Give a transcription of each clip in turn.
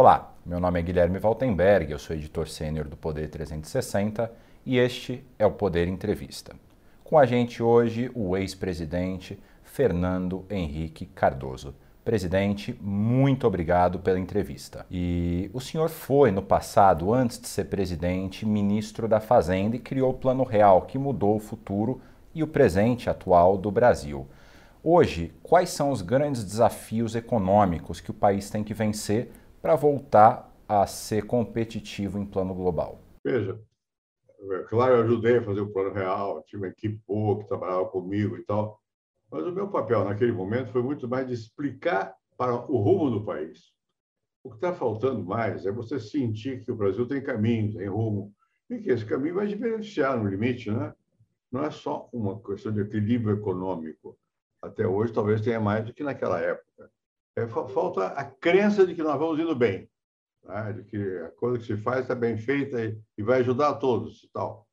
Olá, meu nome é Guilherme Valtenberg, eu sou editor sênior do Poder 360 e este é o Poder Entrevista. Com a gente hoje o ex-presidente Fernando Henrique Cardoso. Presidente, muito obrigado pela entrevista. E o senhor foi, no passado, antes de ser presidente, ministro da Fazenda e criou o Plano Real, que mudou o futuro e o presente atual do Brasil. Hoje, quais são os grandes desafios econômicos que o país tem que vencer para voltar a ser competitivo em plano global? Veja, é claro, eu ajudei a fazer o plano real, tinha uma equipe boa que trabalhava comigo e tal, mas o meu papel naquele momento foi muito mais de explicar para o rumo do país. O que está faltando mais é você sentir que o Brasil tem caminho, tem rumo, e que esse caminho vai te beneficiar no limite, né? Não é só uma questão de equilíbrio econômico. Até hoje, talvez tenha mais do que naquela época. É, falta a crença de que nós vamos indo bem, né? de que a coisa que se faz está bem feita e, e vai ajudar a todos e tal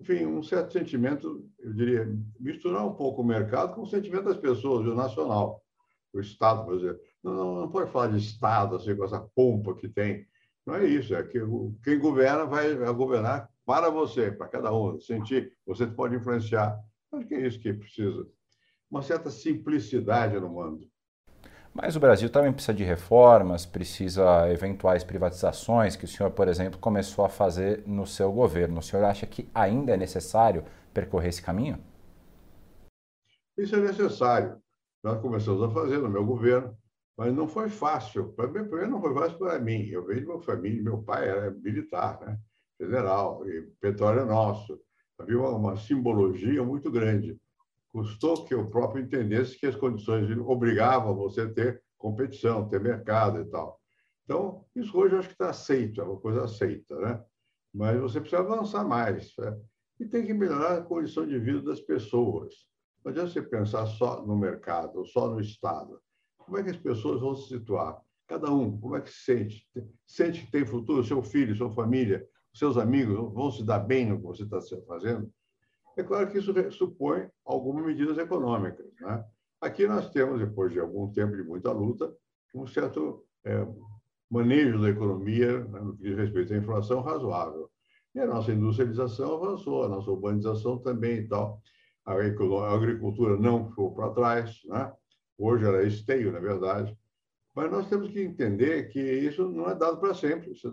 enfim, um certo sentimento, eu diria, misturar um pouco o mercado com o sentimento das pessoas, o nacional, o Estado, por exemplo. Não, não, não, pode falar de Estado, assim, com essa pompa que tem. Não é isso, é que quem governa vai, governar para você, para cada um, sentir, você pode influenciar. Acho que é isso que precisa. Uma certa simplicidade no mundo. Mas o Brasil também precisa de reformas, precisa eventuais privatizações que o senhor, por exemplo, começou a fazer no seu governo. O senhor acha que ainda é necessário percorrer esse caminho? Isso é necessário. Nós começamos a fazer no meu governo, mas não foi fácil. Primeiro, não foi fácil para mim. Eu de uma família, meu pai era militar, né? general, e petróleo é nosso. Havia uma, uma simbologia muito grande custou que o próprio entendesse que as condições obrigavam você a ter competição, ter mercado e tal. Então, isso hoje eu acho que está aceito, é uma coisa aceita, né? Mas você precisa avançar mais. Né? E tem que melhorar a condição de vida das pessoas. Não adianta você pensar só no mercado, só no Estado. Como é que as pessoas vão se situar? Cada um, como é que se sente? Sente que tem futuro? Seu filho, sua família, seus amigos vão se dar bem no que você está fazendo? É claro que isso supõe algumas medidas econômicas. Né? Aqui nós temos, depois de algum tempo de muita luta, um certo é, manejo da economia né, no que diz respeito à inflação razoável. E a nossa industrialização avançou, a nossa urbanização também e tal. A, agricultura não ficou para trás, né? hoje ela é esteio, na verdade. Mas nós temos que entender que isso não é dado para sempre. Você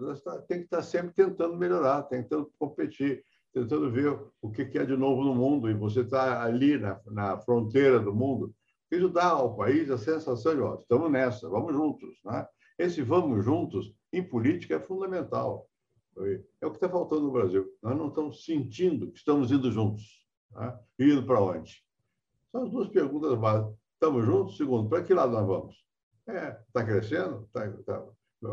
tem que estar sempre tentando melhorar, tentando competir tentando ver o que é de novo no mundo, e você está ali na, na fronteira do mundo, isso dá ao país a sensação de, ó, estamos nessa, vamos juntos. Né? Esse vamos juntos, em política, é fundamental. É o que está faltando no Brasil. Nós não estamos sentindo que estamos indo juntos. Né? Indo para onde? São as duas perguntas básicas. Estamos juntos? Segundo, para que lado nós vamos? Está é, tá crescendo? Tá, tá,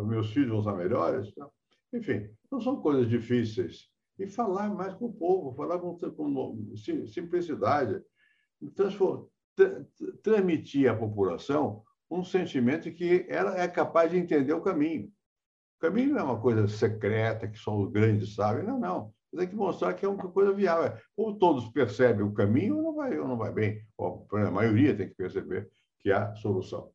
meus filhos vão estar melhores? Tá? Enfim, não são coisas difíceis e falar mais com o povo, falar com, com simplicidade, transmitir à população um sentimento que ela é capaz de entender o caminho. O caminho não é uma coisa secreta que só os grandes sabem, não, não. Tem que mostrar que é uma coisa viável. Ou todos percebem o caminho, ou não vai, ou não vai bem. Ou, a maioria tem que perceber que há solução.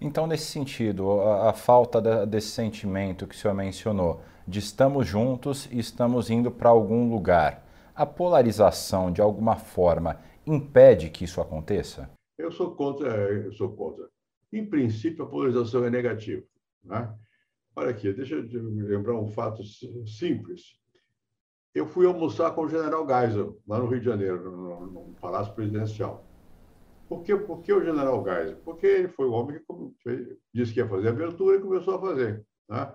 Então, nesse sentido, a, a falta da, desse sentimento que o senhor mencionou, de estamos juntos e estamos indo para algum lugar. A polarização, de alguma forma, impede que isso aconteça? Eu sou contra, eu sou contra. Em princípio, a polarização é negativa. Né? Olha aqui, deixa eu lembrar um fato simples. Eu fui almoçar com o general Geisel, lá no Rio de Janeiro, no, no Palácio Presidencial. Por que, por que o general Geisel? Porque ele foi o homem que disse que ia fazer a abertura e começou a fazer. Né?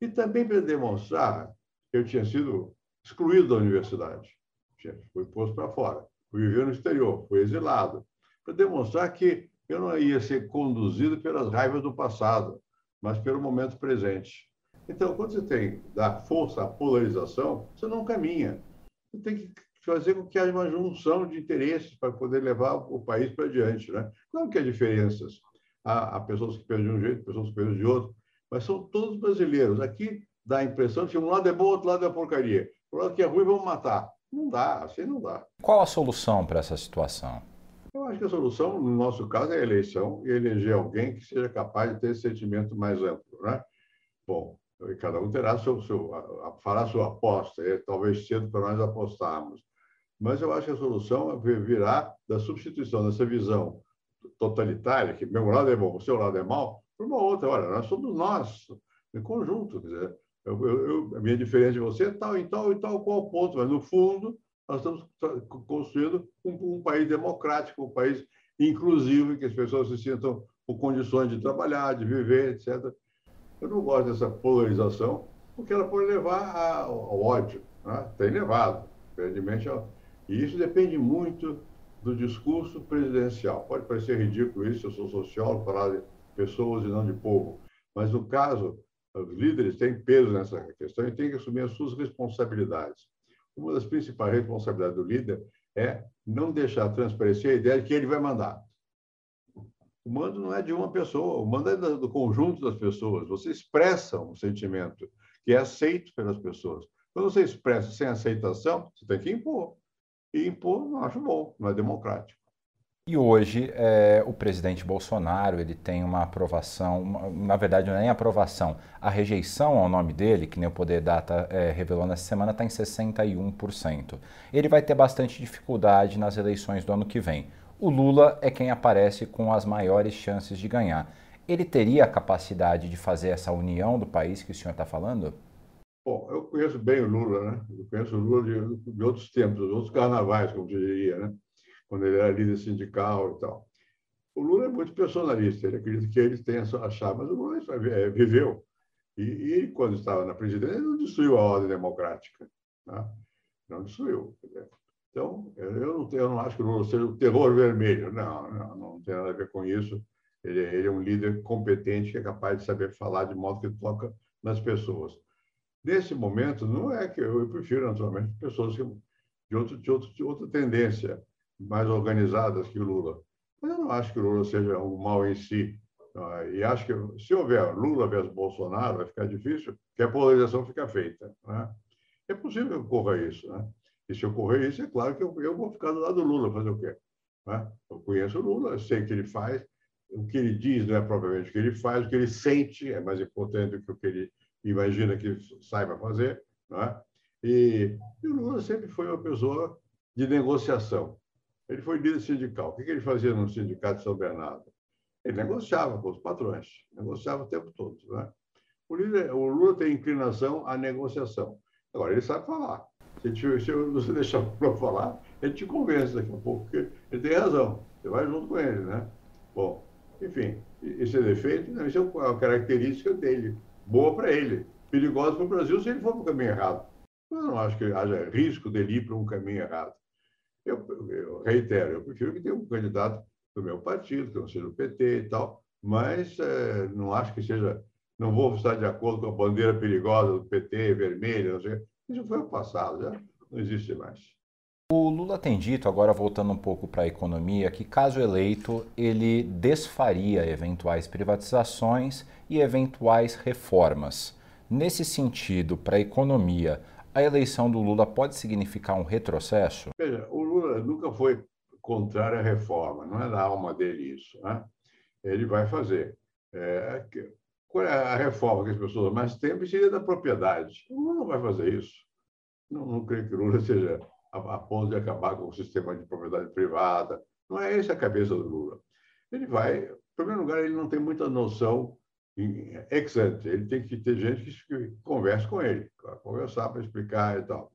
E também para demonstrar que eu tinha sido excluído da universidade, fui posto para fora, fui viver no exterior, fui exilado, para demonstrar que eu não ia ser conduzido pelas raivas do passado, mas pelo momento presente. Então, quando você tem da força à polarização, você não caminha. Você tem que fazer com que haja uma junção de interesses para poder levar o país para diante. Né? Claro que há diferenças. Há, há pessoas que pensam de um jeito, pessoas que pensam de outro, mas são todos brasileiros. Aqui dá a impressão de que um lado é bom, outro lado é porcaria. O lado que é ruim, vamos matar. Não dá, assim não dá. Qual a solução para essa situação? Eu acho que a solução, no nosso caso, é a eleição e eleger alguém que seja capaz de ter esse sentimento mais amplo. Né? Bom, cada um terá seu, seu fará sua aposta, é talvez cedo para nós apostarmos. Mas eu acho que a solução virá da substituição dessa visão totalitária, que meu lado é bom, o seu lado é mal, por uma outra. Olha, nós somos nós, em conjunto. Quer dizer, eu, eu, a minha diferença de você é tal e tal e tal qual ponto, mas no fundo nós estamos construindo um, um país democrático, um país inclusivo, em que as pessoas se sintam com condições de trabalhar, de viver, etc. Eu não gosto dessa polarização, porque ela pode levar ao ódio. Né? Tem levado, evidentemente. E isso depende muito do discurso presidencial. Pode parecer ridículo isso, eu sou sociólogo, falar pessoas e não de povo. Mas, no caso, os líderes têm peso nessa questão e têm que assumir as suas responsabilidades. Uma das principais responsabilidades do líder é não deixar transparecer a ideia de que ele vai mandar. O mando não é de uma pessoa, o mando é do conjunto das pessoas. Você expressa um sentimento que é aceito pelas pessoas. Quando você expressa sem aceitação, você tem que impor. E impor não acho bom, não é democrático. E hoje é, o presidente Bolsonaro ele tem uma aprovação, uma, na verdade não é nem aprovação, a rejeição ao nome dele, que nem o Poder Data é, revelou nessa semana, está em 61%. Ele vai ter bastante dificuldade nas eleições do ano que vem. O Lula é quem aparece com as maiores chances de ganhar. Ele teria a capacidade de fazer essa união do país que o senhor está falando? Bom, eu conheço bem o Lula, né? Eu conheço o Lula de, de outros tempos, outros carnavais, como diria, né? Quando ele era líder sindical e tal. O Lula é muito personalista, ele acredita que ele tem a chave, mas o Lula é, viveu. E, e, quando estava na presidência, ele não destruiu a ordem democrática. Né? Não destruiu. Então, eu não, tenho, eu não acho que o Lula seja o terror vermelho. Não, não, não tem nada a ver com isso. Ele, ele é um líder competente que é capaz de saber falar de modo que toca nas pessoas. Nesse momento, não é que eu, eu prefiro, naturalmente, pessoas que, de, outro, de, outro, de outra tendência, mais organizadas que Lula. Mas eu não acho que Lula seja um mal em si. Ah, e acho que se houver Lula versus Bolsonaro, vai ficar difícil, que a polarização fica feita. Né? É possível que ocorra isso. Né? E se ocorrer isso, é claro que eu, eu vou ficar do lado do Lula, fazer o quê? Né? Eu conheço o Lula, sei o que ele faz, o que ele diz não é propriamente o que ele faz, o que ele sente é mais importante do que o que ele imagina que saiba fazer. Né? E, e, o Lula sempre foi uma pessoa de negociação. Ele foi líder sindical. O que, ele fazia no sindicato de São Bernardo? Ele negociava com os patrões, negociava o tempo todo. Né? O, líder, o Lula tem inclinação à negociação. Agora, ele sabe falar. Se, te, se você deixar para falar, ele te convence daqui a pouco, porque ele tem razão. Você vai junto com ele, né? Bom, enfim, esse é defeito, isso é uma característica dele boa para ele, perigosa para o Brasil se ele for para o caminho errado. Eu não acho que haja risco dele ir para um caminho errado. Eu, eu reitero, eu prefiro que tenha um candidato do meu partido, que não seja do PT e tal, mas é, não acho que seja. Não vou estar de acordo com a bandeira perigosa do PT, vermelha, não sei. Isso foi o passado, já não existe mais. O Lula tem dito, agora voltando um pouco para a economia, que caso eleito, ele desfaria eventuais privatizações e eventuais reformas. Nesse sentido, para a economia, a eleição do Lula pode significar um retrocesso? Veja, o nunca foi contrário à reforma, não é da alma dele isso. Né? Ele vai fazer. É, qual é a reforma que as pessoas mais temem seria da propriedade. O Lula não vai fazer isso. Não, não creio que Lula seja a, a ponto de acabar com o sistema de propriedade privada. Não é essa a cabeça do Lula. Ele vai, em primeiro lugar, ele não tem muita noção ex ante. Ele tem que ter gente que converse com ele, conversar para explicar e tal.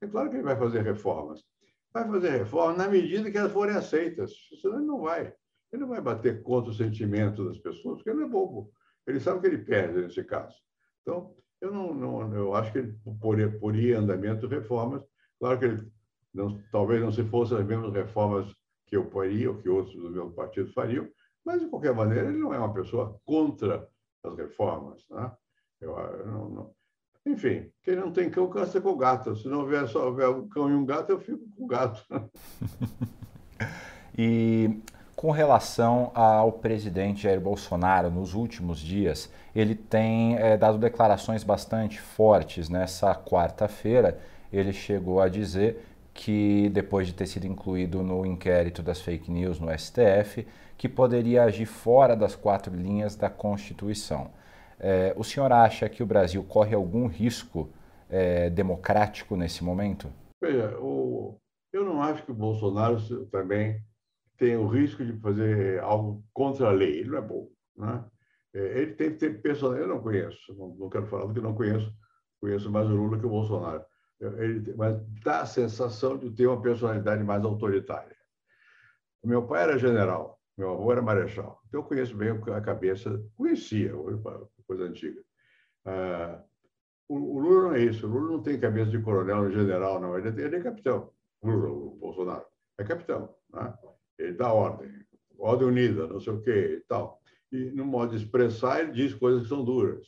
É claro que ele vai fazer reformas. Vai fazer reformas na medida que elas forem aceitas, senão ele não vai. Ele não vai bater contra o sentimento das pessoas, porque ele é bobo. Ele sabe que ele perde nesse caso. Então, eu não, não eu acho que ele poria, poria em andamento reformas. Claro que ele não, talvez não se fossem as mesmas reformas que eu faria ou que outros do meu partido fariam, mas, de qualquer maneira, ele não é uma pessoa contra as reformas. Né? Eu, eu não, não... Enfim, quem não tem cão, cansa com o gato. Se não houver só houver um cão e um gato, eu fico com o gato. e com relação ao presidente Jair Bolsonaro, nos últimos dias, ele tem é, dado declarações bastante fortes. Nessa quarta-feira, ele chegou a dizer que depois de ter sido incluído no inquérito das fake news no STF, que poderia agir fora das quatro linhas da Constituição. É, o senhor acha que o Brasil corre algum risco é, democrático nesse momento? Veja, o, eu não acho que o Bolsonaro também tem o risco de fazer algo contra a lei. Ele não é bom. Né? É, ele tem que ter personalidade. Eu não conheço, não, não quero falar do que não conheço, conheço mais o Lula que o Bolsonaro. Ele, mas dá a sensação de ter uma personalidade mais autoritária. O meu pai era general, meu avô era marechal. Então eu conheço bem a cabeça, conhecia, coisa antiga. Ah, o, Lula não é isso. O Lula não tem cabeça de coronel, general, não. Ele, ele é capitão. O Lula, o Bolsonaro, é capitão. Né? Ele dá ordem, ordem unida, não sei o quê e tal. E no modo de expressar, ele diz coisas que são duras.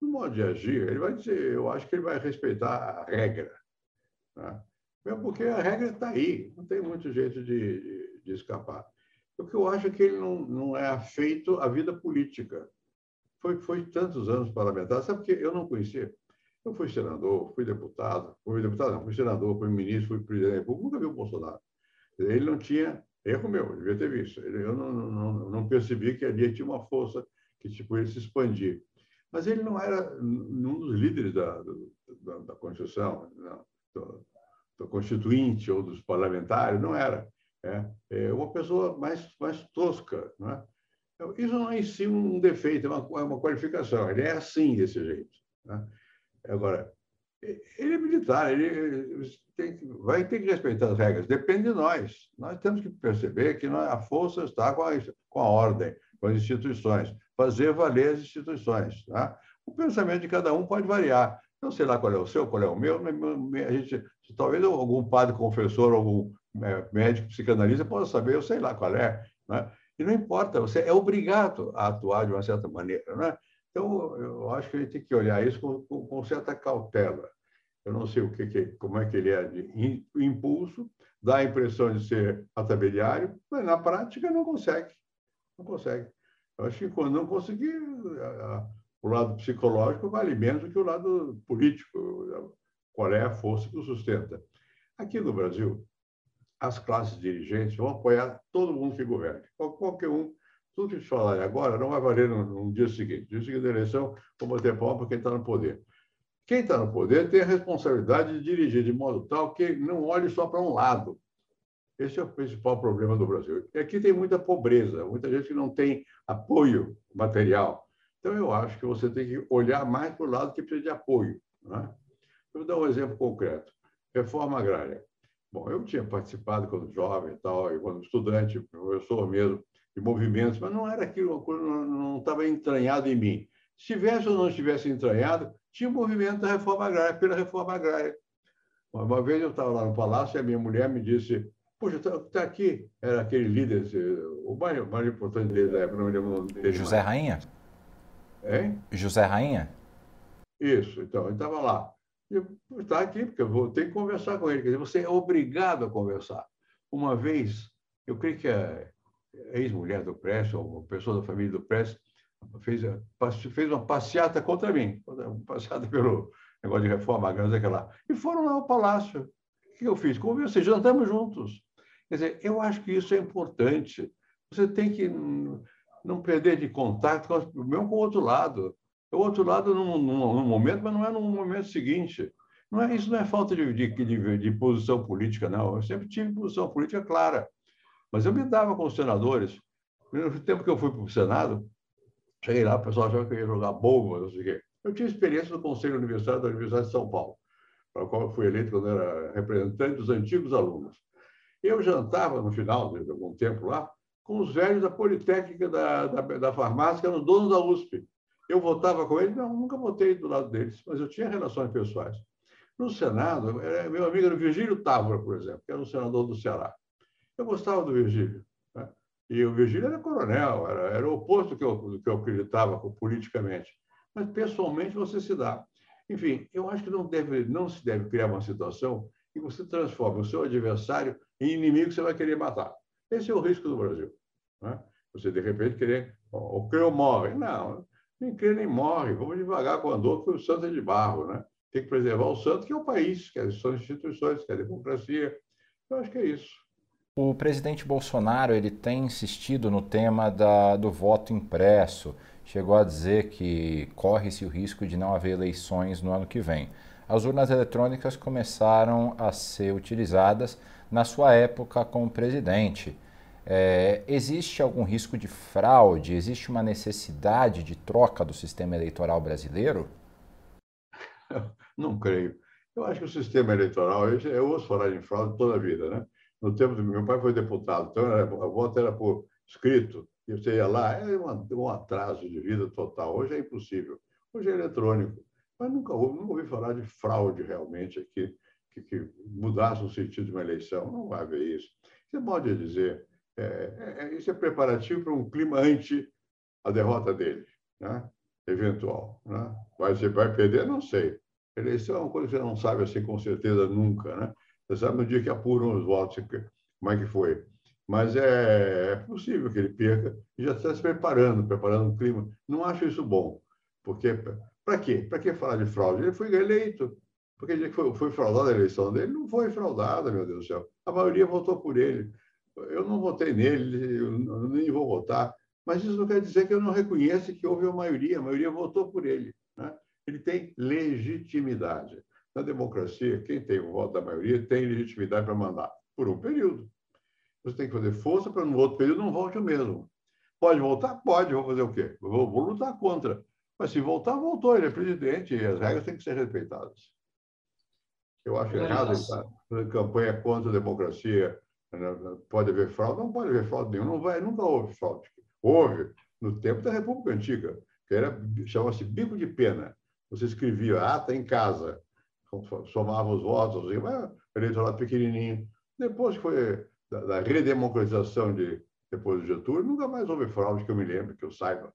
No modo de agir, ele vai dizer, eu acho que ele vai respeitar a regra. Né? Mesmo porque a regra está aí, não tem muito jeito de, de, de, escapar. O que eu acho é que ele não, não é afeito à vida política. Foi, foi tantos anos parlamentar, sabe porque eu não conhecia? Eu fui senador, fui deputado, fui deputado, não, fui senador, fui ministro, fui presidente nunca vi o Bolsonaro. Ele não tinha Erro meu, devia ter visto. Eu não, não, não percebi que ali tinha uma força que tipo, ele se expandir. Mas ele não era um dos líderes da, da, da Constituição, não, do, do, Constituinte ou dos parlamentares, não era. É, é uma pessoa mais, mais tosca. Não é? Isso não é em si um defeito, é uma, é uma qualificação. Ele é assim, desse jeito. Né? Agora, ele é militar, ele tem, vai ter que respeitar as regras. Depende de nós. Nós temos que perceber que a força está com a, com a ordem, com as instituições, fazer valer as instituições. Tá? O pensamento de cada um pode variar. Não sei lá qual é o seu, qual é o meu. A gente, talvez algum padre confessor, algum é, médico psicanalista possa saber, eu sei lá qual é. Né? E não importa, você é obrigado a atuar de uma certa maneira. Né? Então, eu acho que a gente tem que olhar isso com, com, com certa cautela. Eu não sei o que, que, como é que ele é de impulso, dá a impressão de ser atabeliário, mas na prática não consegue. Não consegue. Eu acho que quando não conseguir, o lado psicológico vale menos do que o lado político. Qual é a força que o sustenta? Aqui no Brasil, as classes dirigentes vão apoiar todo mundo que governa. Qualquer um, tudo que falarem agora não vai valer no, no dia seguinte. No dia seguinte da eleição, vão bater palma para quem está no poder. Quem está no poder tem a responsabilidade de dirigir de modo tal que não olhe só para um lado. Esse é o principal problema do Brasil. E aqui tem muita pobreza, muita gente que não tem apoio material. Então, eu acho que você tem que olhar mais para o lado que precisa de apoio. Né? Eu vou dar um exemplo concreto. Reforma agrária. Bom, eu tinha participado quando jovem e tal, e quando estudante, professor mesmo, de movimentos, mas não era aquilo, não estava entranhado em mim. Se tivesse ou não estivesse entranhado, tinha o um movimento da reforma agrária, pela reforma agrária. Uma vez eu estava lá no palácio e a minha mulher me disse: Poxa, está tá aqui. Era aquele líder, o mais, mais importante dele da época, não me lembro o nome dele. José mais. Rainha? Hein? José Rainha? Isso, então, ele estava lá. Está aqui, porque eu vou ter que conversar com ele. Quer dizer, você é obrigado a conversar. Uma vez, eu creio que a ex-mulher do Prestes, ou uma pessoa da família do Prestes, fez, fez uma passeata contra mim, uma passeata pelo negócio de reforma agrária, aquela. E foram lá ao palácio. O que eu fiz? Conversei, jantamos juntos. Quer dizer, eu acho que isso é importante. Você tem que não perder de contato mesmo com o outro lado. O outro lado num, momento, mas não é no momento seguinte. Não é, isso não é falta de, de, de, de posição política, não. Eu sempre tive posição política clara. Mas eu me dava com os senadores. No tempo que eu fui para o Senado, Cheguei lá, o pessoal achava que eu ia jogar bomba, não sei o quê. Eu tinha experiência no Conselho Universitário da Universidade de São Paulo, para o qual eu fui eleito quando era representante dos antigos alunos. Eu jantava, no final de algum tempo lá, com os velhos da Politécnica da, da, da farmácia, que eram os donos da USP. Eu votava com eles? Não, nunca votei do lado deles, mas eu tinha relações pessoais. No Senado, meu amigo era o Virgílio Távora, por exemplo, que era o senador do Ceará. Eu gostava do Virgílio. E o Virgílio era coronel, era, era o oposto do que, eu, do que eu acreditava politicamente. Mas, pessoalmente, você se dá. Enfim, eu acho que não, deve, não se deve criar uma situação em que você transforma o seu adversário em inimigo que você vai querer matar. Esse é o risco do Brasil. Né? Você, de repente, querer. O creu morre. Não, nem crê nem morre. Vamos devagar com o andor, porque o santo é de barro. Né? Tem que preservar o santo, que é o país, que são as instituições, que é a democracia. Eu acho que é isso. O presidente Bolsonaro ele tem insistido no tema da, do voto impresso, chegou a dizer que corre-se o risco de não haver eleições no ano que vem. As urnas eletrônicas começaram a ser utilizadas na sua época como presidente. É, existe algum risco de fraude? Existe uma necessidade de troca do sistema eleitoral brasileiro? Não creio. Eu acho que o sistema eleitoral, eu ouço falar em fraude toda a vida, né? No tempo do meu pai foi deputado, então a voto era por escrito, e você ia lá, é um atraso de vida total. Hoje é impossível. Hoje é eletrônico. Mas nunca, nunca ouvi falar de fraude realmente aqui, que, que mudasse o sentido de uma eleição. Não vai haver isso. Você pode dizer, é, é, é, isso é preparativo para um clima anti a derrota dele, né? eventual. Né? Vai, você vai perder? Não sei. Eleição é uma coisa que você não sabe assim com certeza nunca. Né? Você sabe no dia que apuram os votos, como é que foi. Mas é, é possível que ele perca e já está se preparando, preparando o clima. Não acho isso bom, porque para quê? Para que falar de fraude? Ele foi eleito. Porque ele foi, foi fraudada a eleição dele? Não foi fraudada, meu Deus do céu. A maioria votou por ele. Eu não votei nele, eu nem vou votar. Mas isso não quer dizer que eu não reconheça que houve a maioria. A maioria votou por ele. Né? Ele tem legitimidade. Na democracia, quem tem o voto da maioria tem legitimidade para mandar por um período. Você tem que fazer força para no outro período não volte o mesmo. Pode voltar? Pode. Vou fazer o quê? Vou, vou lutar contra. Mas se voltar, voltou. Ele é presidente e as regras têm que ser respeitadas. Eu acho errado fazendo campanha contra a democracia. Pode haver fraude? Não pode haver fraude nenhuma. Não vai, nunca houve fraude. Houve no tempo da República Antiga, que era chamava-se bico de pena. Você escrevia ata em casa, somava os votos, assim, eleitorado pequenininho. Depois que foi da, da redemocratização de depois do Getúlio, nunca mais houve fraude que eu me lembre, que eu saiba.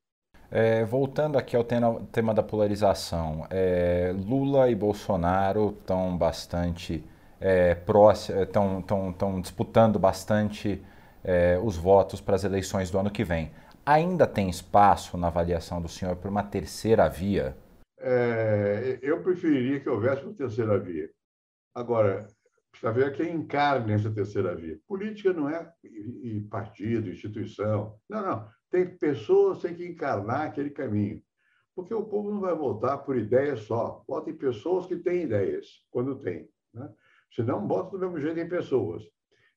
É, voltando aqui ao tema, tema da polarização, é, Lula e Bolsonaro estão bastante é, estão é, disputando bastante é, os votos para as eleições do ano que vem. Ainda tem espaço na avaliação do senhor para uma terceira via? É, eu preferiria que houvesse uma terceira via. Agora, precisa ver quem encarne essa terceira via. Política não é partido, instituição. Não, não. Tem pessoas têm que encarnar aquele caminho. Porque o povo não vai votar por ideias só. Vota em pessoas que têm ideias, quando tem. Né? Senão, vota do mesmo jeito em pessoas.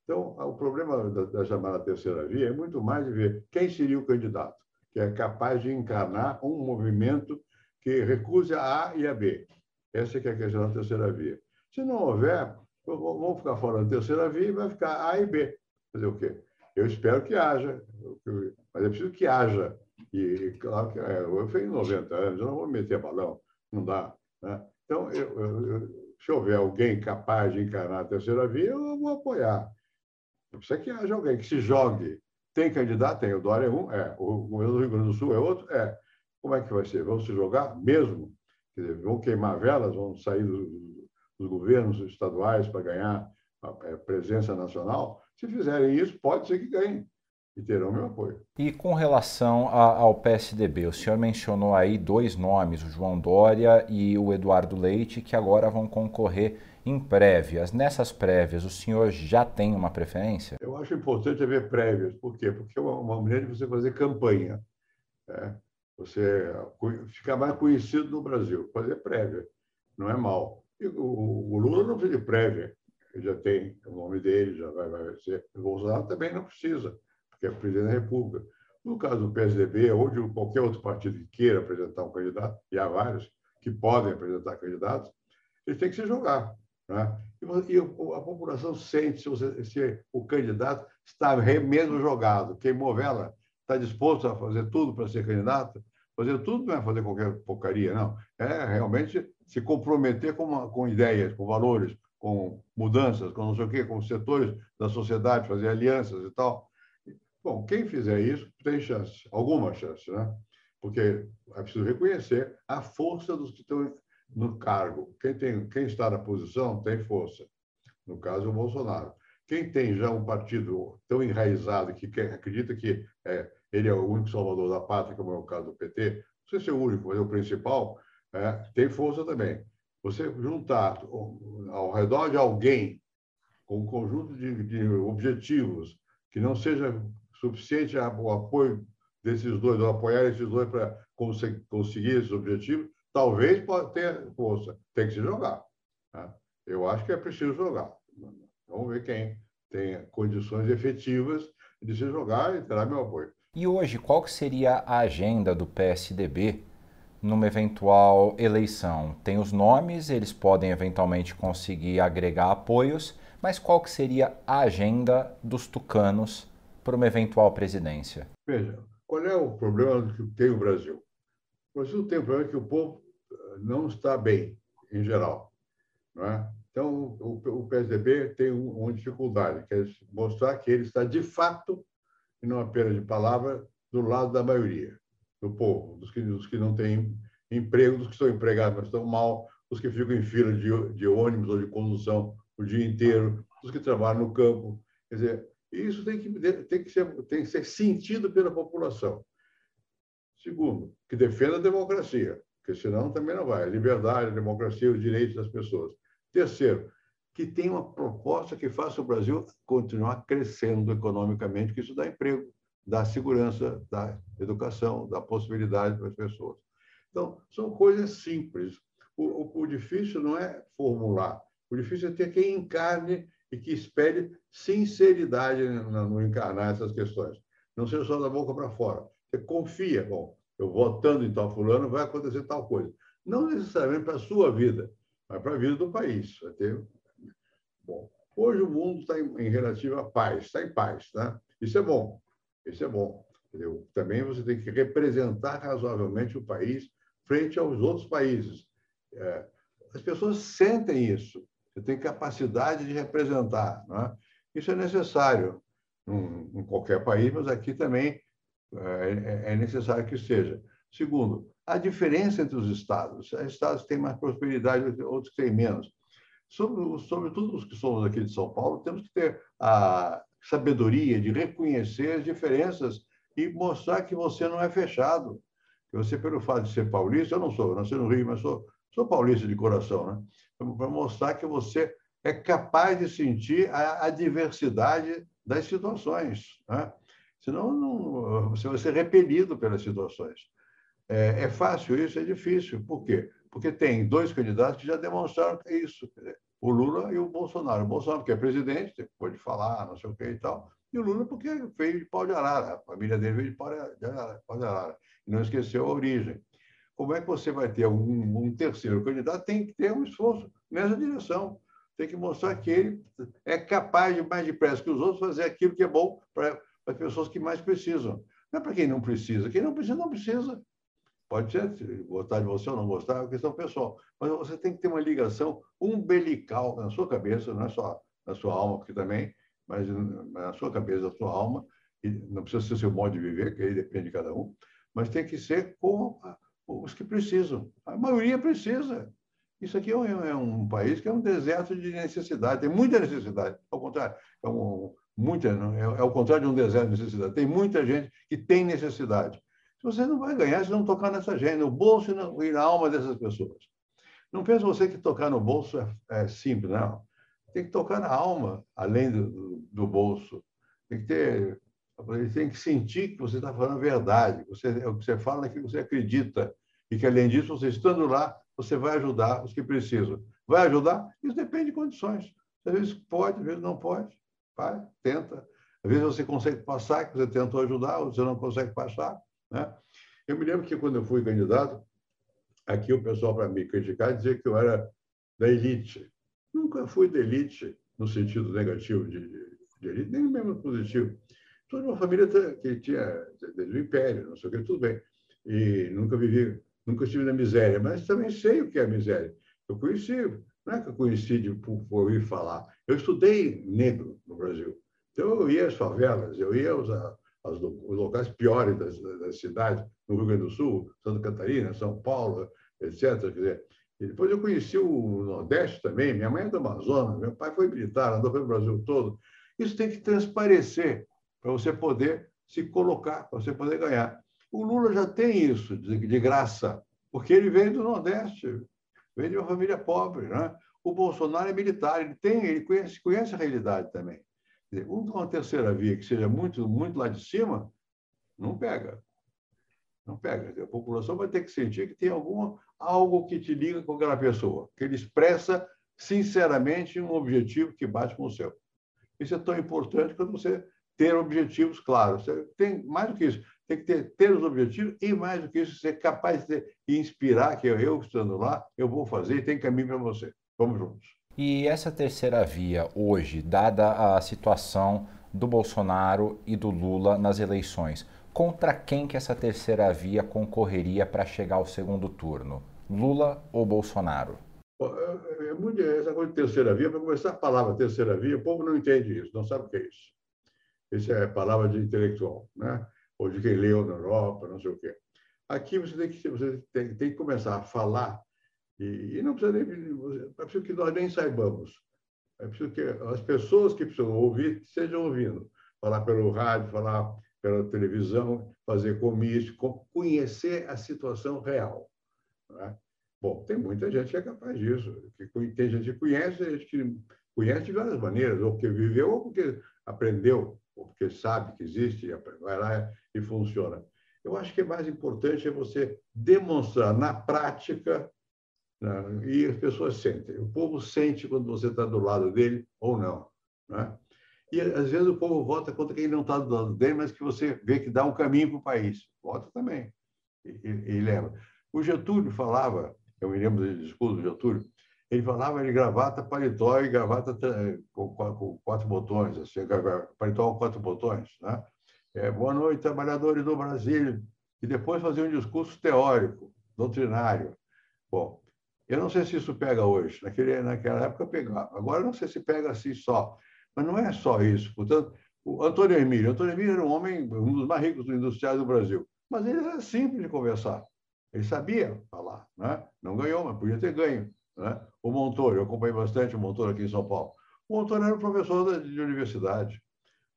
Então, o problema da, da chamada terceira via é muito mais de ver quem seria o candidato, que é capaz de encarnar um movimento que recuse a A e a B. Essa é, é a questão da terceira via. Se não houver, vamos ficar fora da terceira via e vai ficar A e B. Fazer o quê? Eu espero que haja, mas é preciso que haja. E, claro que é, eu tenho 90 anos, eu não vou meter balão, não dá. Né? Então, eu, eu, se houver alguém capaz de encarnar a terceira via, eu vou apoiar. Precisa que haja alguém que se jogue. Tem candidato? Tem. O Dória é um? É. O governo do Rio Grande do Sul é outro? É. Como é que vai ser? Vão se jogar mesmo? Quer dizer, vão queimar velas? Vão sair dos, dos governos estaduais para ganhar a é, presença nacional? Se fizerem isso, pode ser que ganhem e terão meu apoio. E com relação a, ao PSDB, o senhor mencionou aí dois nomes, o João Dória e o Eduardo Leite, que agora vão concorrer em prévias. Nessas prévias, o senhor já tem uma preferência? Eu acho importante haver prévias. Por quê? Porque é uma maneira de você fazer campanha. Né? Você ficar mais conhecido no Brasil. Fazer prévia. Não é mal. E o, o Lula não precisa de prévia. Ele já tem o nome dele, já vai, vai ser. O Bolsonaro também não precisa que é presidente da República. No caso do PSDB, ou de qualquer outro partido que queira apresentar um candidato, e há vários que podem apresentar candidatos, eles têm que se jogar. Né? E a população sente se, você, se o candidato está mesmo jogado, queimou vela, está disposto a fazer tudo para ser candidato. Fazer tudo não é fazer qualquer porcaria, não. É realmente se comprometer com, uma, com ideias, com valores, com mudanças, com não sei o quê, com setores da sociedade, fazer alianças e tal. Bom, quem fizer isso tem chance, alguma chance, né? Porque é preciso reconhecer a força dos que estão no cargo. Quem, tem, quem está na posição tem força. No caso, o Bolsonaro. Quem tem já um partido tão enraizado que quer, acredita que é, ele é o único salvador da pátria, como é o caso do PT, não sei se é o único, mas é o principal, é, tem força também. Você juntar ao redor de alguém com um conjunto de, de objetivos que não seja suficiente o apoio desses dois, ou apoiar esses dois para conseguir esses objetivos, talvez pode ter força. Tem que se jogar. Né? Eu acho que é preciso jogar. Vamos ver quem tem condições efetivas de se jogar e terá meu apoio. E hoje, qual seria a agenda do PSDB numa eventual eleição? Tem os nomes, eles podem eventualmente conseguir agregar apoios, mas qual que seria a agenda dos tucanos para uma eventual presidência? Veja, qual é o problema que tem o Brasil? O Brasil tem o problema que o povo eh, não está bem, em geral. Não é? Então, o, PSDB tem uma dificuldade, que é mostrar que ele está, de fato, e não apenas de palavra, do lado da maioria, do povo, dos que, dos que não têm emprego, dos que estão empregados, mas estão mal, dos que ficam em fila de, de ônibus ou de condução o dia inteiro, dos que trabalham no campo. Quer dizer, isso tem que, tem que, ser, tem que ser sentido pela população. Segundo, que defenda a democracia, porque senão também não vai. A liberdade, a democracia, os direitos das pessoas. Terceiro, que tenha uma proposta que faça o Brasil continuar crescendo economicamente, que isso dá emprego, dá segurança, dá educação, dá possibilidade para as pessoas. Então, são coisas simples. O, o, o difícil não é formular, o difícil é ter quem encarne e que espere sinceridade no, encarnar essas questões. Não seja só da boca para fora. Você confia, bom, eu votando em tal fulano vai acontecer tal coisa. Não necessariamente para a sua vida, mas para a vida do país. Ter... Bom, hoje o mundo está em, em relativa paz, está em paz, né? Isso é bom, isso é bom. Entendeu? Também você tem que representar razoavelmente o país frente aos outros países. É, as pessoas sentem isso. Você tem capacidade de representar. Né? Isso é necessário em, qualquer país, mas aqui também é, é, é necessário que seja. Segundo, a diferença entre os estados. Há estados que têm mais prosperidade, outros que têm menos. Sobre, sobretudo os que somos aqui de São Paulo, temos que ter a sabedoria de reconhecer as diferenças e mostrar que você não é fechado. Que você, pelo fato de ser paulista, eu não sou, eu nasci no Rio, mas sou, sou paulista de coração, né? Para mostrar que você é capaz de sentir a, a diversidade das situações. Né? Senão, não, você vai ser repelido pelas situações. É, é, fácil isso? É difícil. Por quê? Porque tem dois candidatos que já demonstraram é isso. O Lula e o Bolsonaro. O Bolsonaro, porque é presidente, pode falar, não sei o que e tal. E o Lula, porque veio de pau de arara. A família dele veio de pau de arara. E não esqueceu a origem. Como é que você vai ter um, um terceiro candidato? Tem que ter um esforço nessa direção. Tem que mostrar que ele é capaz de, mais depressa que os outros, fazer aquilo que é bom para as pessoas que mais precisam. Não é para quem não precisa. Quem não precisa, não precisa. Pode ser, gostar de você ou não gostar, é uma questão pessoal. Mas você tem que ter uma ligação umbilical na sua cabeça, não é só na sua alma, porque também, mas na sua cabeça, na sua alma, e não precisa ser seu modo de viver, que aí depende de cada um, mas tem que ser com os que precisam. A maioria precisa. Isso aqui é um, é um, país que é um deserto de necessidade, tem muita necessidade. Ao contrário, é, um, muita, é, é o contrário de um deserto de necessidade. Tem muita gente que tem necessidade. Você não vai ganhar se não tocar nessa gente, no bolso e na alma dessas pessoas. Não pense você que tocar no bolso é, é simples, não. Tem que tocar na alma, além do, do bolso. Tem que ter, tem que sentir que você está falando a verdade. Você, é o que você fala naquilo que você acredita. E que, além disso, você estando lá, você vai ajudar os que precisam. Vai ajudar? Isso depende de condições. Às vezes pode, às vezes não pode. Vai, tenta. Às vezes você consegue passar, que você tentou ajudar, ou você não consegue passar. Né? Eu me lembro que quando eu fui candidato, aqui o pessoal, para me criticar, dizia que eu era da elite. Nunca fui da elite no sentido negativo de, de elite, nem mesmo positivo. Sou de uma família que tinha desde o império, não sei o que, tudo bem. E nunca vivi, nunca estive na miséria, mas também sei o que é a miséria. Eu conheci, não é que eu conheci de, por, ouvir falar. Eu estudei negro no Brasil. Então, eu ia às favelas, eu ia aos, os locais piores das, das cidades, no Rio Grande do Sul, Santa Catarina, São Paulo, etc. Quer dizer, e depois eu conheci o Nordeste também, minha mãe é do Amazonas, meu pai foi militar, andou pelo Brasil todo. Isso tem que transparecer para você poder se colocar, para você poder ganhar. O Lula já tem isso de, de graça, porque ele veio do Nordeste, veio de uma família pobre. Né? O Bolsonaro é militar, ele tem, ele conhece, conhece a realidade também uma terceira via que seja muito, muito lá de cima, não pega. Não pega. A população vai ter que sentir que tem alguma, algo que te liga com aquela pessoa, que ele expressa sinceramente um objetivo que bate com o seu. Isso é tão importante quando você ter objetivos claros. Você tem mais do que isso, tem que ter, ter os objetivos e mais do que isso, ser capaz de inspirar que eu, estando lá, eu vou fazer e tem caminho para você. Vamos juntos. E essa terceira via hoje, dada a situação do Bolsonaro e do Lula nas eleições, contra quem que essa terceira via concorreria para chegar ao segundo turno? Lula ou Bolsonaro? É, é muito, essa coisa de terceira via, para começar a palavra terceira via, o povo não entende isso, não sabe o que é isso. Isso é palavra de intelectual, né? Ou de quem leu na Europa, não sei o quê. Aqui você tem que, você tem, tem que começar a falar, e, e não precisa nem. É preciso que nós nem saibamos. É preciso que as pessoas que precisam ouvir estejam ouvindo. Falar pelo rádio, falar pela televisão, fazer comício, conhecer a situação real. Né? Bom, tem muita gente que é capaz disso. Tem gente que conhece, gente que conhece de várias maneiras, ou porque viveu, ou porque aprendeu, ou porque sabe que existe, vai lá e funciona. Eu acho que é mais importante é você demonstrar na prática, né? e as pessoas sentem. O povo sente quando você está do lado dele ou não. Né? E, às vezes, o povo vota contra quem não está do lado dele, mas que você vê que dá um caminho para o país. Vota também. E, e, e. O Getúlio falava, eu me lembro do discurso do Getúlio, ele falava de gravata, paletó e gravata com, com quatro botões, assim, paletó com quatro botões. Né? É, Boa noite, trabalhadores do Brasil. E depois fazia um discurso teórico, doutrinário. Bom, eu não sei se isso pega hoje. Naquele, naquela época pegava. Agora não sei se pega assim só. Mas não é só isso. Portanto, o Antônio Emílio. Antônio Emílio era um homem, um dos mais ricos industriais do Brasil. Mas ele era simples de conversar. Ele sabia falar. Né? Não ganhou, mas podia ter ganho. Né? O Montoro, eu acompanhei bastante o Montoro aqui em São Paulo. O Montoro era um professor de universidade.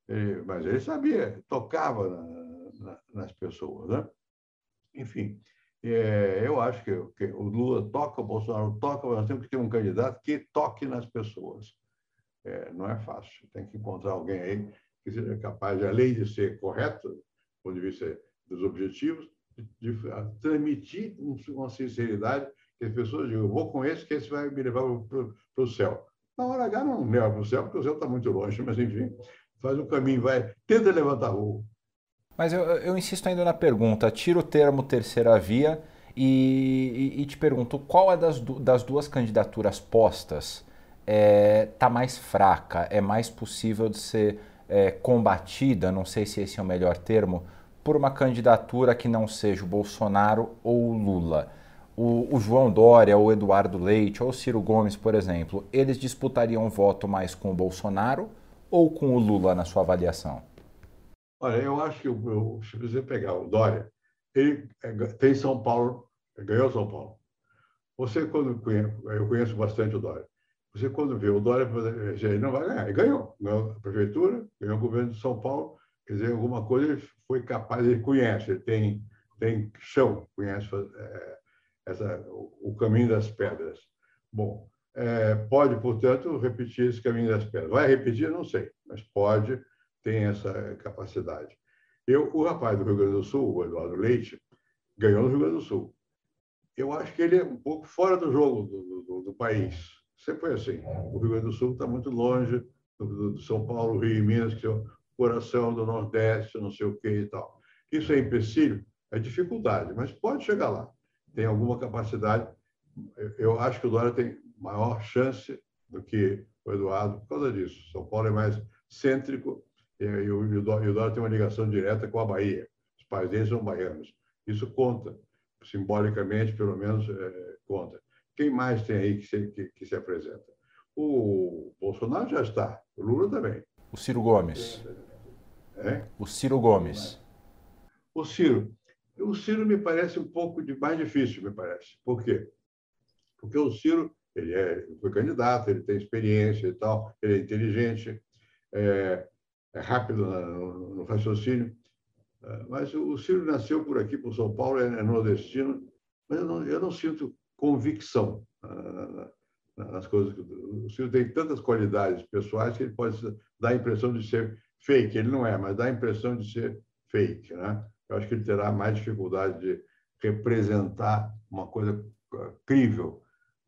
Ele, mas ele sabia, tocava na, na, nas pessoas. Né? Enfim, é, eu acho que, que, o Lula toca, o Bolsonaro toca, mas nós temos que ter um candidato que toque nas pessoas é, não é fácil. Tem que encontrar alguém aí que seja capaz, além de ser correto, do ponto de vista dos objetivos, de, de transmitir uma sinceridade que as pessoas digam, eu vou com esse, que esse vai me levar para o céu. Na hora H não leva para o céu, porque o céu está muito longe, mas enfim, faz o caminho, vai, tenta levantar o Mas eu, eu insisto ainda na pergunta, tira o termo terceira via e, e, e te pergunto, qual é das, das duas candidaturas postas está é, tá mais fraca, é mais possível de ser é, combatida, não sei se esse é o melhor termo, por uma candidatura que não seja o Bolsonaro ou o Lula. O, o, João Dória, o Eduardo Leite, ou o Ciro Gomes, por exemplo, eles disputariam voto mais com o Bolsonaro ou com o Lula, na sua avaliação? Olha, eu acho que eu, se você pegar o Dória, ele é, tem São Paulo, ganhou São Paulo. Você, quando eu conheço bastante o Dória. Você, quando vê o Dória, ele não vai ganhar. Ele ganhou. Ganhou a prefeitura, ganhou o governo de São Paulo. Quer dizer, alguma coisa ele foi capaz, ele conhece, ele tem, tem chão, conhece é, essa, o, caminho das pedras. Bom, é, pode, portanto, repetir esse caminho das pedras. Vai repetir? Não sei, mas pode, tem essa capacidade. Eu, o rapaz do Rio Grande do Sul, o Eduardo Leite, ganhou no Rio Grande do Sul. Eu acho que ele é um pouco fora do jogo do, do, do país Sempre foi assim. O Rio Grande do Sul está muito longe do, do, São Paulo, Rio e Minas, que é o coração do Nordeste, não sei o que e tal. Isso é empecilho? É dificuldade, mas pode chegar lá. Tem alguma capacidade. Eu acho que o Dória tem maior chance do que o Eduardo por causa disso. São Paulo é mais cêntrico e, o, Dória tem uma ligação direta com a Bahia. Os pais dele são baianos. Isso conta, simbolicamente, pelo menos, é, conta. Quem mais tem aí que se, que, que se apresenta? O Bolsonaro já está, o Lula também. O Ciro Gomes. É? O Ciro Gomes. O Ciro. O Ciro me parece um pouco de mais difícil, me parece. Por quê? Porque o Ciro ele é, foi candidato, ele tem experiência e tal, ele é inteligente, é, é rápido no, no, raciocínio. É, mas o Ciro nasceu por aqui, por São Paulo, é, nordestino, mas eu não, eu não sinto convicção ah, nas coisas. O Ciro tem tantas qualidades pessoais que ele pode dar a impressão de ser fake. Ele não é, mas dá a impressão de ser fake. Né? Eu acho que ele terá mais dificuldade de representar uma coisa ah, crível.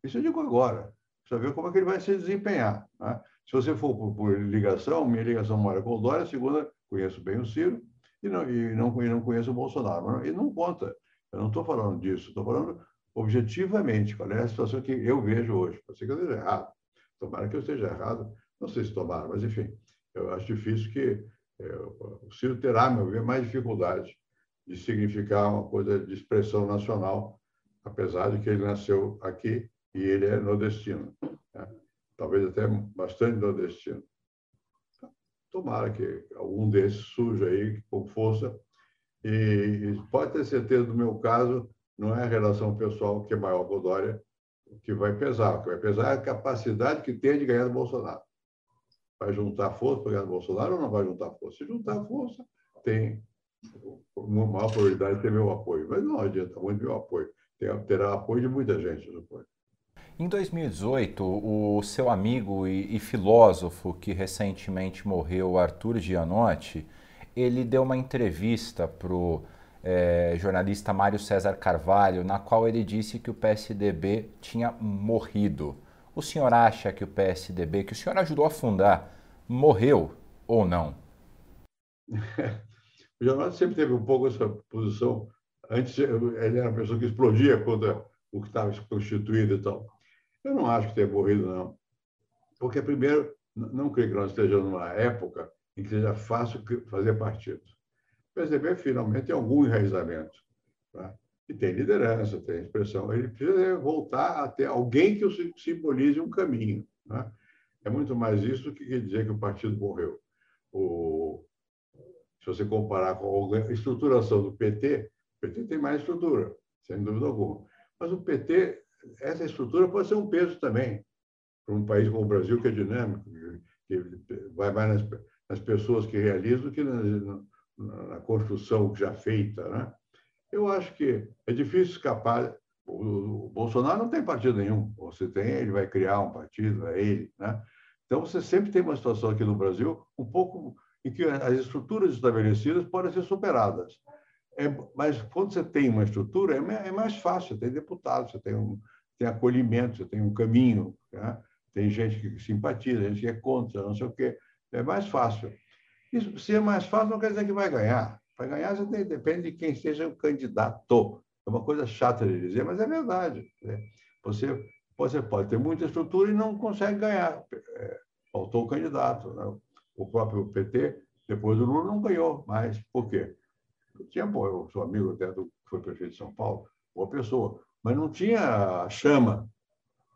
Isso eu digo agora. Precisa ver como é que ele vai se desempenhar. Né? Se você for por, por, ligação, minha ligação mora com o Dória, a segunda, conheço bem o Ciro, e não, e não, e não conheço o Bolsonaro. Mas não, não conta. Eu não estou falando disso, estou falando objetivamente qual é a situação que eu vejo hoje. Pode ser que eu esteja errado. Tomara que eu esteja errado. Não sei se tomara, mas enfim, eu acho difícil que é, o Ciro terá, a meu ver, mais dificuldade de significar uma coisa de expressão nacional, apesar de que ele nasceu aqui e ele é nordestino. Né? Talvez até bastante nordestino. Tomara que algum desses surja aí com força. E pode ter certeza, do meu caso, não é a relação pessoal que é maior com o Dória, que vai pesar. O que vai pesar é a capacidade que tem de ganhar do Bolsonaro. Vai juntar força para ganhar do Bolsonaro ou não vai juntar força? Se juntar força, tem uma maior probabilidade de ter meu apoio. Mas não adianta muito meu apoio. Terá apoio de muita gente. Apoio. Em 2018, o seu amigo e, e filósofo que recentemente morreu, Arthur Gianotti, ele deu uma entrevista para o é, jornalista Mário César Carvalho, na qual ele disse que o PSDB tinha morrido. O senhor acha que o PSDB, que o senhor ajudou a fundar, morreu ou não? o jornal sempre teve um pouco essa posição. Antes, ele era uma pessoa que explodia contra o que estava constituído e tal. Eu não acho que tenha morrido, não. Porque, primeiro, não creio que nós estejamos numa época em que seja fácil fazer partido. O PSDB, finalmente, tem algum enraizamento. Tá? E tem liderança, tem expressão. Ele precisa voltar a ter alguém que simbolize um caminho. Né? É muito mais isso do que dizer que o partido morreu. O, se você comparar com a estruturação do PT, o PT tem mais estrutura, sem dúvida alguma. Mas o PT, essa estrutura pode ser um peso também para um país como o Brasil, que é dinâmico, que vai mais nas, nas pessoas que realizam do que na, na, na construção já feita. Né? Eu acho que é difícil escapar. O, Bolsonaro não tem partido nenhum. Você tem, ele vai criar um partido, é ele. Né? Então, você sempre tem uma situação aqui no Brasil um pouco em que as estruturas estabelecidas podem ser superadas. É, mas quando você tem uma estrutura, é, é mais fácil. Você tem deputados, você tem, um, tem acolhimento, você tem um caminho. Né? Tem gente que simpatiza, gente que é contra, não sei o quê. É mais fácil. Isso, se é mais fácil, não quer dizer que vai ganhar. Para ganhar, você tem, depende de quem seja o candidato. É uma coisa chata de dizer, mas é verdade. Né? Você, você pode ter muita estrutura e não consegue ganhar. É, faltou o candidato. Né? O próprio PT, depois do Lula, não ganhou mais. Por quê? tinha, pô, eu sou amigo até do que foi prefeito de São Paulo, boa pessoa, mas não tinha chama.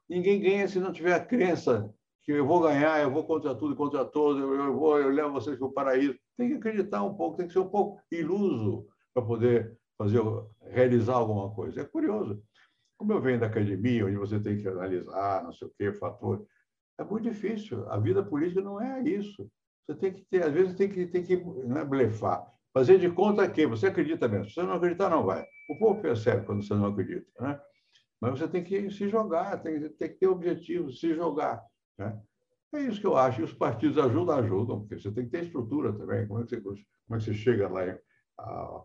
Ninguém ganha se não tiver a crença que eu vou ganhar, eu vou contra tudo e contra todos, eu, eu, vou, eu levo vocês para o paraíso. Tem que acreditar um pouco, tem que ser um pouco iluso para poder fazer, realizar alguma coisa. É curioso. Como eu venho da academia, onde você tem que analisar, não sei o quê, fator, é muito difícil. A vida política não é isso. Você tem que ter, às vezes, tem que, tem que é blefar, fazer de conta que você acredita mesmo. Se você não acreditar, não vai. O povo percebe quando você não acredita, né? Mas você tem que se jogar, tem, tem que ter objetivo, se jogar. Né? É isso que eu acho. E os partidos ajudam, ajudam, porque você tem que ter estrutura também. Como é que você, como é que você chega lá? Em, a...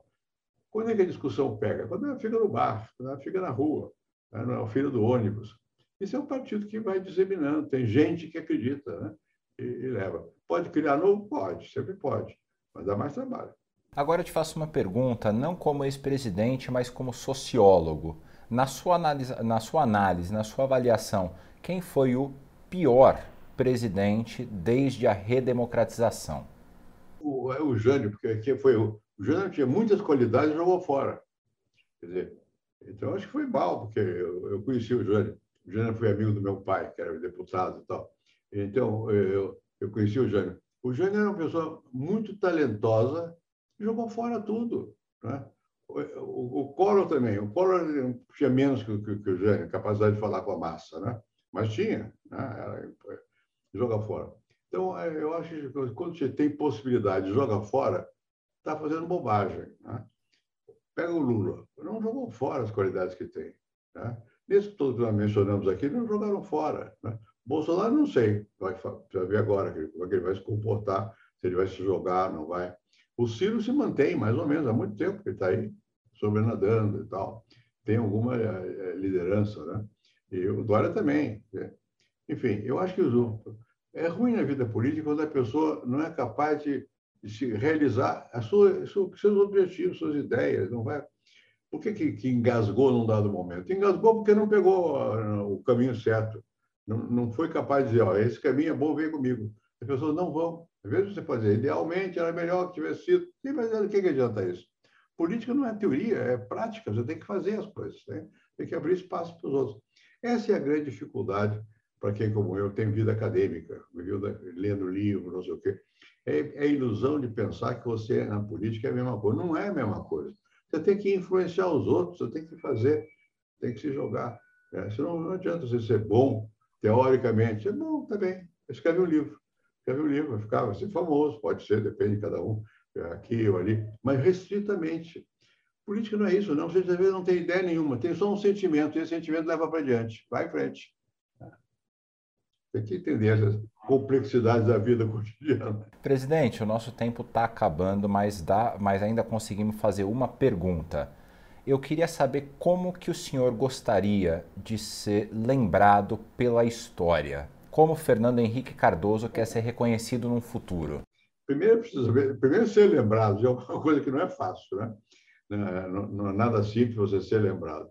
Quando é que a discussão pega? Quando ela fica no bar, quando ela fica na rua, né? na fila do ônibus. Isso é um partido que vai disseminando. Tem gente que acredita né? e, e leva. Pode criar novo? Pode, sempre pode. Mas dá mais trabalho. Agora eu te faço uma pergunta, não como ex-presidente, mas como sociólogo. Na sua, análise, na sua análise, na sua avaliação, quem foi o pior presidente desde a redemocratização? O, é o Jânio, porque aqui foi o, o Jânio tinha muitas qualidades e jogou fora. Quer dizer, então acho que foi mal, porque eu, eu conheci o Jânio. O Jânio foi amigo do meu pai, que era deputado e tal. Então eu, eu conheci o Jânio. O Jânio era uma pessoa muito talentosa, jogou fora tudo. Né? O, o, o também. O Collor tinha menos que, que, que o Jânio, capacidade de falar com a massa. Né? Mas tinha, né? Era, joga fora. Então, é, eu acho que quando você tem possibilidade de jogar fora, está fazendo bobagem. Né? Pega o Lula, não jogou fora as qualidades que tem. Né? Nesse todo que nós mencionamos aqui, não jogaram fora. Né? Bolsonaro, não sei, vai, vai ver agora como é que ele vai se comportar, se ele vai se jogar, não vai. O Ciro se mantém, mais ou menos, há muito tempo que está aí, sobrenadando e tal. Tem alguma é, liderança, né? E o Dória também. Né? Enfim, eu acho que é ruim na vida política quando a pessoa não é capaz de, de realizar a sua, seus objetivos, suas ideias. Não vai. Por que, que, que engasgou num dado momento? Engasgou porque não pegou ah, o caminho certo. Não, não foi capaz de dizer, ó, esse caminho é bom, vem comigo. As pessoas não vão. Às vezes você dizer, idealmente era melhor que tivesse sido. Sim, mas o que, que adianta isso? Política não é teoria, é prática. Você tem que fazer as coisas. Né? Tem que abrir espaço para os outros. Essa é a grande dificuldade para quem, como eu, tem vida acadêmica, vida, lendo livros, não sei o quê. É, é ilusão de pensar que você, na política, é a mesma coisa. Não é a mesma coisa. Você tem que influenciar os outros, você tem que fazer, tem que se jogar. É, senão não adianta você ser bom, teoricamente. É bom, tá bem. Escreve um livro. Escreve um livro, vai ficar, vai ser famoso, pode ser, depende de cada um, é, aqui ou ali, mas restritamente. Política não é isso, não. Você às vezes não tem ideia nenhuma, tem só um sentimento, e esse sentimento leva para diante, vai em frente. Tem que entender as complexidades da vida cotidiana. Presidente, o nosso tempo está acabando, mas, dá, mas ainda conseguimos fazer uma pergunta. Eu queria saber como que o senhor gostaria de ser lembrado pela história. Como Fernando Henrique Cardoso quer ser reconhecido no futuro? Primeiro, precisa ver, primeiro ser lembrado de alguma coisa que não é fácil, né? Não, não é nada simples você ser lembrado.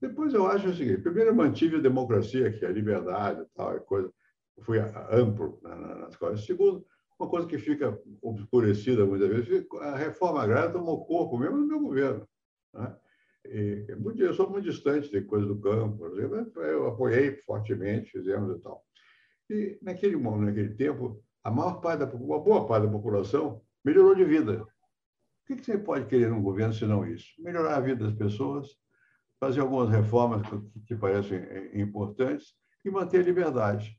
Depois eu acho o seguinte: primeiro, eu mantive a democracia, que é a liberdade, tal, é coisa, fui amplo nas coisas. Segundo, uma coisa que fica obscurecida muitas vezes, a reforma agrária tomou corpo mesmo no meu governo. Né? E, eu sou muito distante de coisas do campo, eu apoiei fortemente, fizemos e tal. E naquele momento, naquele tempo, a maior parte da uma boa parte da população melhorou de vida. O que você pode querer num governo se não isso? Melhorar a vida das pessoas, fazer algumas reformas que, parecem eh, importantes e manter a liberdade.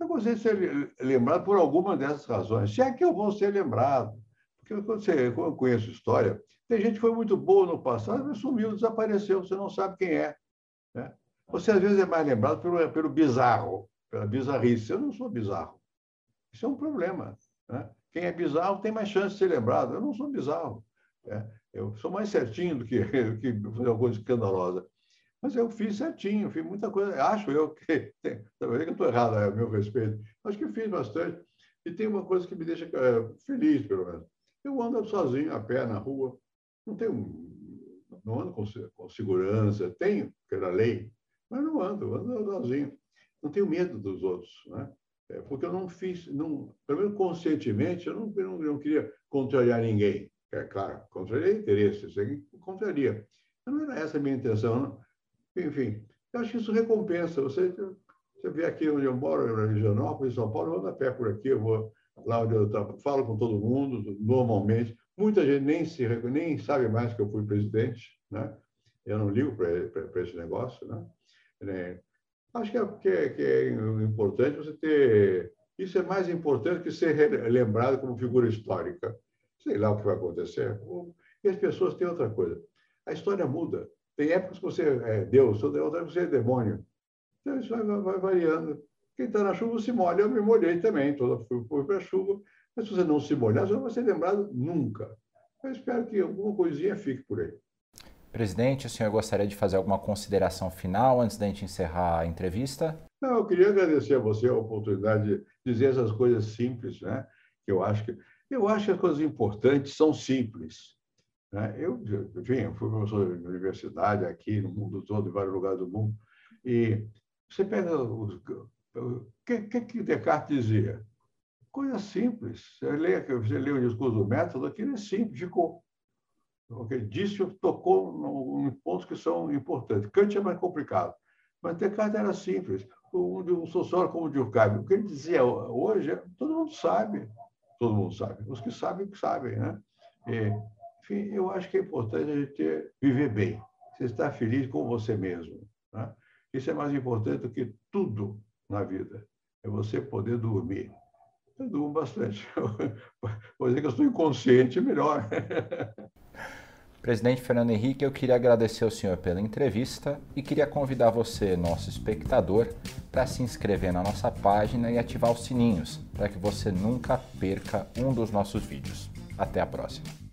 Eu gostaria de ser lembrado por alguma dessas razões. Se é que eu vou ser lembrado. Porque quando, você, quando eu conheço história, tem gente que foi muito boa no passado, mas sumiu, desapareceu, você não sabe quem é. Né? Você, às vezes, é mais lembrado pelo, pelo bizarro, pela bizarrice. Eu não sou bizarro. Isso é um problema. Né? Quem é bizarro tem mais chance de ser lembrado. Eu não sou bizarro. Né? Eu sou mais certinho do que, do que fazer alguma coisa escandalosa. Mas eu fiz certinho, fiz muita coisa. Acho eu que. Talvez que eu estou errado a meu respeito. Acho que fiz bastante. E tem uma coisa que me deixa é, feliz, pelo menos. Eu ando sozinho, a pé, na rua. Não tenho. Não ando com, com segurança. Tenho, pela lei, mas não ando, ando sozinho. Não tenho medo dos outros, né? É, porque eu não fiz, não, pelo menos conscientemente, eu não, eu não, não queria contrariar ninguém. É claro, contrariar interesses, aí contraria. Mas não era essa a minha intenção. Não. Enfim, eu acho que isso recompensa. Você, você vê aqui onde eu moro, na Regionópolis, em São Paulo, eu ando a pé por aqui, eu vou lá onde eu falo com todo mundo, normalmente. Muita gente nem, se, nem sabe mais que eu fui presidente, né? Eu não ligo para esse negócio, né? É, acho que é, que, é, que é importante você ter... Isso é mais importante que ser lembrado como figura histórica. Sei lá o que vai acontecer. E as pessoas têm outra coisa. A história muda. Tem épocas que você é Deus, outra época você é demônio. Então, isso vai, vai variando. Quem está na chuva se molha, eu me molhei também, toda fui para a chuva. Mas se você não se molhar, você não vai ser lembrado nunca. Eu espero que alguma coisinha fique por aí. Presidente, o senhor gostaria de fazer alguma consideração final antes da gente encerrar a entrevista? Não, eu queria agradecer a você a oportunidade de dizer essas coisas simples, né? Que eu acho que eu acho que as coisas importantes são simples. Né? Eu, enfim, eu fui professor de universidade aqui, no mundo todo, em vários lugares do mundo, e você pega o que, que, que Descartes dizia? Coisa simples. Você lê, você lê o discurso do método, aquilo é simples, ficou. O que ele disse tocou em pontos que são importantes. Kant é mais complicado, mas Descartes era simples. Um, um sociólogo como Durkheim, o que ele dizia hoje, todo mundo sabe. Todo mundo sabe. Os que sabem, que sabem, né? E, enfim, eu acho que é importante a gente ter, viver bem. Você estar feliz com você mesmo. Né? Isso é mais importante do que tudo na vida. É você poder dormir. Eu durmo bastante. Vou dizer que eu estou inconsciente, melhor. Presidente Fernando Henrique, eu queria agradecer ao senhor pela entrevista e queria convidar você, nosso espectador, para se inscrever na nossa página e ativar os sininhos, para que você nunca perca um dos nossos vídeos. Até a próxima.